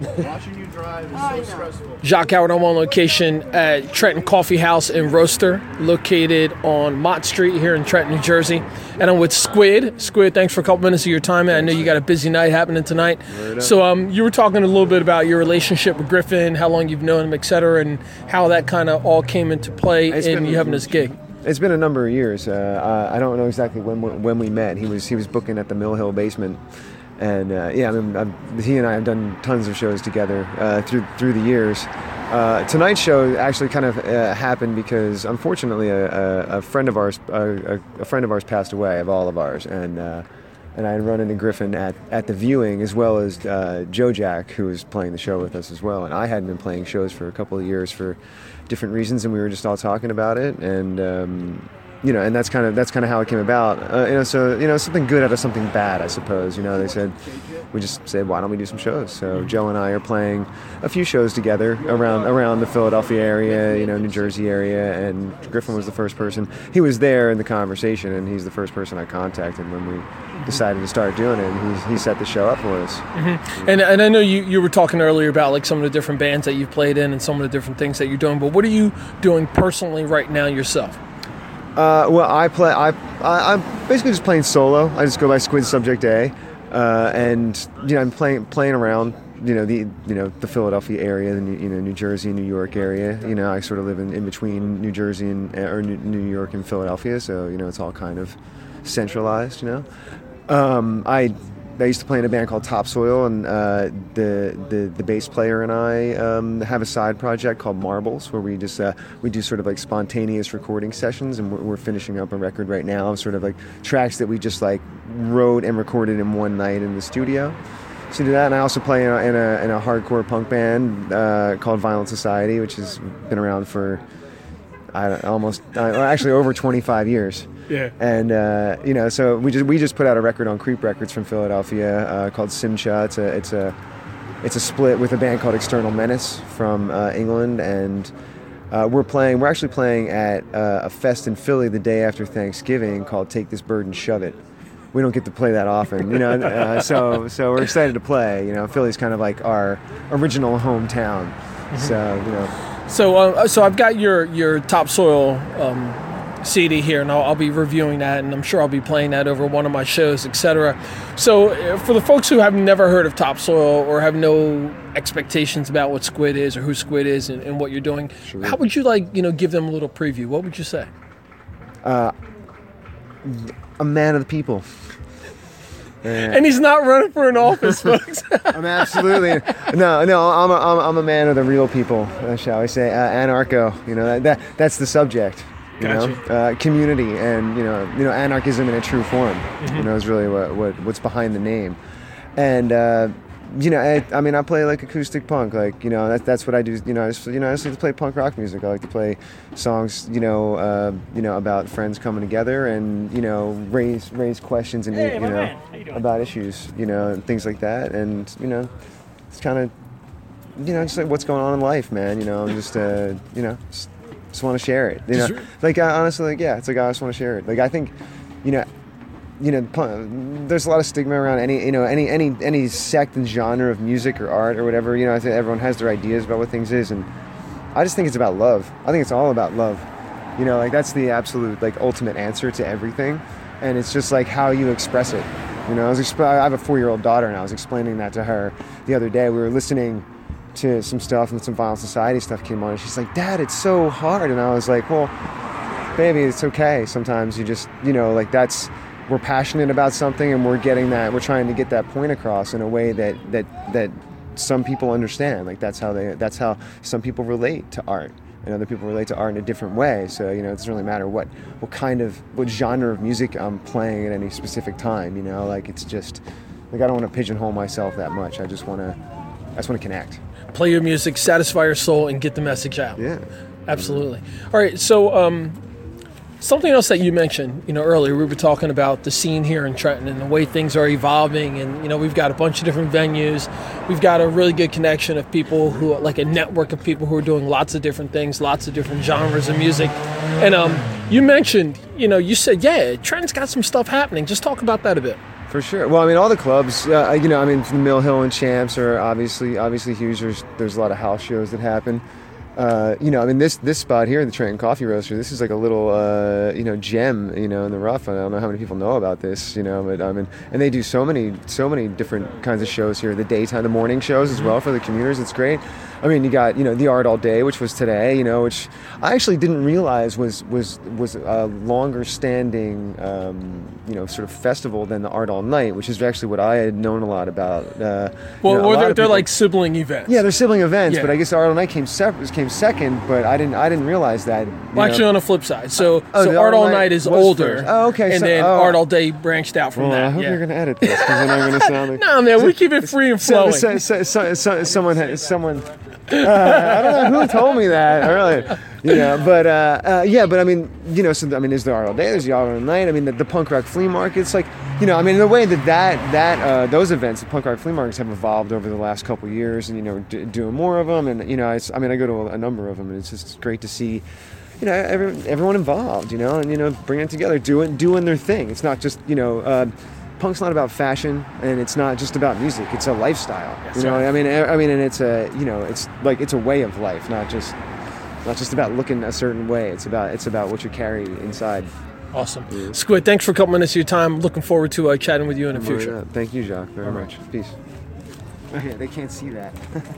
Watching you drive is so stressful. Jacques Howard, I'm on location at Trenton Coffee House and Roaster, located on Mott Street here in Trenton, New Jersey. And I'm with Squid. Squid, thanks for a couple minutes of your time. I know you got a busy night happening tonight. So um, you were talking a little bit about your relationship with Griffin, how long you've known him, et cetera, and how that kind of all came into play It's in you having this gig. It's been a number of years. Uh, I I don't know exactly when we, when we met. He was he was booking at the Mill Hill basement, and uh, yeah, I mean, I've, he and I have done tons of shows together uh, through through the years. Uh, tonight's show actually kind of uh, happened because unfortunately a, a, a friend of ours a, a, friend of ours passed away of all of ours, and uh, and I had run into Griffin at, at the viewing as well as uh, Joe Jack, who was playing the show with us as well. And I hadn't been playing shows for a couple of years for different reasons, and we were just all talking about it. And um, you know, and that's kind of that's kind of how it came about. Uh, you know, so you know, something good out of something bad, I suppose. You know, they said we just said, why don't we do some shows? So Joe and I are playing a few shows together around around the Philadelphia area, you know, New Jersey area, and Griffin was the first person. He was there in the conversation, and he's the first person I contacted when we decided to start doing it. And he, he set the show up for us. And, and I know you, you were talking earlier about like some of the different bands that you've played in and some of the different things that you're doing, but what are you doing personally right now yourself? Uh, well, I play. I, I I'm basically just playing solo. I just go by Squid Subject A, uh, and you know I'm playing playing around. You know the you know the Philadelphia area, the New, you know New Jersey, New York area. You know I sort of live in, in between New Jersey and or New, New York and Philadelphia, so you know it's all kind of centralized. You know, um, I I used to play in a band called Topsoil, and uh, the, the the bass player and I um, have a side project called Marbles, where we just uh, we do sort of like spontaneous recording sessions, and we're, we're finishing up a record right now of sort of like tracks that we just like wrote and recorded in one night in the studio. So do that, and I also play in a, in a, in a hardcore punk band uh, called Violent Society, which has been around for I almost uh, actually over 25 years. Yeah. And uh, you know, so we just we just put out a record on Creep Records from Philadelphia uh, called Simcha. It's a it's a it's a split with a band called External Menace from uh, England, and uh, we're playing. We're actually playing at uh, a fest in Philly the day after Thanksgiving called Take This Bird and Shove It. We don't get to play that often, you know. Uh, so so we're excited to play. You know, Philly's kind of like our original hometown. So you know, So, uh, so I've got your your topsoil um, CD here, and I'll, I'll be reviewing that, and I'm sure I'll be playing that over one of my shows, etc. So, uh, for the folks who have never heard of topsoil or have no expectations about what Squid is or who Squid is and, and what you're doing, how would you like you know give them a little preview? What would you say? a man of the people. And he's not running for an office, folks. I'm absolutely no, no. I'm a, I'm, a, I'm a man of the real people, uh, shall we say? Uh, anarcho. You know that, that that's the subject. You know, uh, community and you know, you know, anarchism in a true form. You know, is really what, what what's behind the name. And uh, you know, I, I mean, I play like acoustic punk. Like you know, that's that's what I do. You know, I just, you know, I just like to play punk rock music. I like to play songs. You know, uh, you know about friends coming together and you know raise raise questions and Hey, you know you about issues. You know, and things like that. And you know, it's kind of you know just like what's going on in life, man. You know, I'm just uh, you know just, just want to share it. You know, Just- like I, honestly, like yeah, it's like I just want to share it. Like I think, you know. You know, there's a lot of stigma around any, you know, any, any, any sect and genre of music or art or whatever. You know, I think everyone has their ideas about what things is, and I just think it's about love. I think it's all about love. You know, like that's the absolute, like, ultimate answer to everything, and it's just like how you express it. You know, I was exp- I have a four-year-old daughter, and I was explaining that to her the other day. We were listening to some stuff, and some Violent Society stuff came on, and she's like, "Dad, it's so hard," and I was like, "Well, baby, it's okay. Sometimes you just, you know, like that's." We're passionate about something, and we're getting that. We're trying to get that point across in a way that that that some people understand. Like that's how they. That's how some people relate to art, and other people relate to art in a different way. So you know, it doesn't really matter what what kind of what genre of music I'm playing at any specific time. You know, like it's just like I don't want to pigeonhole myself that much. I just want to. Just want to connect. Play your music, satisfy your soul, and get the message out. Yeah. Absolutely. All right. So, um, something else that you mentioned, you know, earlier, we were talking about the scene here in Trenton and the way things are evolving. And, you know, we've got a bunch of different venues. We've got a really good connection of people who, like a network of people who are doing lots of different things, lots of different genres of music. And um, you mentioned, you know, you said, yeah, Trenton's got some stuff happening. Just talk about that a bit. For sure. Well, I mean, all the clubs, uh, you know, I mean, the Mill Hill and Champs are obviously obviously huge. There's there's a lot of house shows that happen. Uh, you know, I mean, this this spot here, in the Trenton Coffee Roaster, this is like a little, uh, you know, gem, you know, in the rough. I don't know how many people know about this, you know, but I mean, and they do so many, so many different kinds of shows here. The daytime, the morning shows as well for the commuters. It's great. I mean, you got you know the art all day, which was today, you know, which I actually didn't realize was was was a longer standing, um, you know, sort of festival than the art all night, which is actually what I had known a lot about. Uh, Well, you know, or they're, they're people- like sibling events. yeah, they're sibling events, Yeah. but I guess the art all night came separate, came second, but I didn't I didn't realize that. Well, know. actually, on the flip side, so Oh, so Art All Night Night is older. first. Oh, okay, And so- then oh. Art All Day branched out from Well, that. I hope yeah. you're going to edit this because then I'm going to sound like. No, man, we keep it free and So- flowing. so- so- so- so- someone, someone. Uh, I don't know who told me that. Really, you know. But uh, uh, yeah, but I mean, you know, so I mean, there's the art all day, there's the art all night. I mean, the, the punk rock flea markets, like, you know, I mean, in the way that that that uh, those events, the punk rock flea markets, have evolved over the last couple of years, and you know, d- doing more of them, and you know, it's, I mean, I go to a, a number of them, and it's just great to see. You know, every, everyone involved, you know, and you know, bringing it together, doing doing their thing. It's not just you know, uh, punk's not about fashion, and it's not just about music. It's a lifestyle. you know, sir. I mean, I mean, and it's a you know, it's like it's a way of life, not just not just about looking a certain way. It's about it's about what you carry inside. awesome. Squid, thanks for a couple minutes of your time. Looking forward to uh, chatting with you in the future. Thank you, Jacques, very much. Peace. Okay, they can't see that.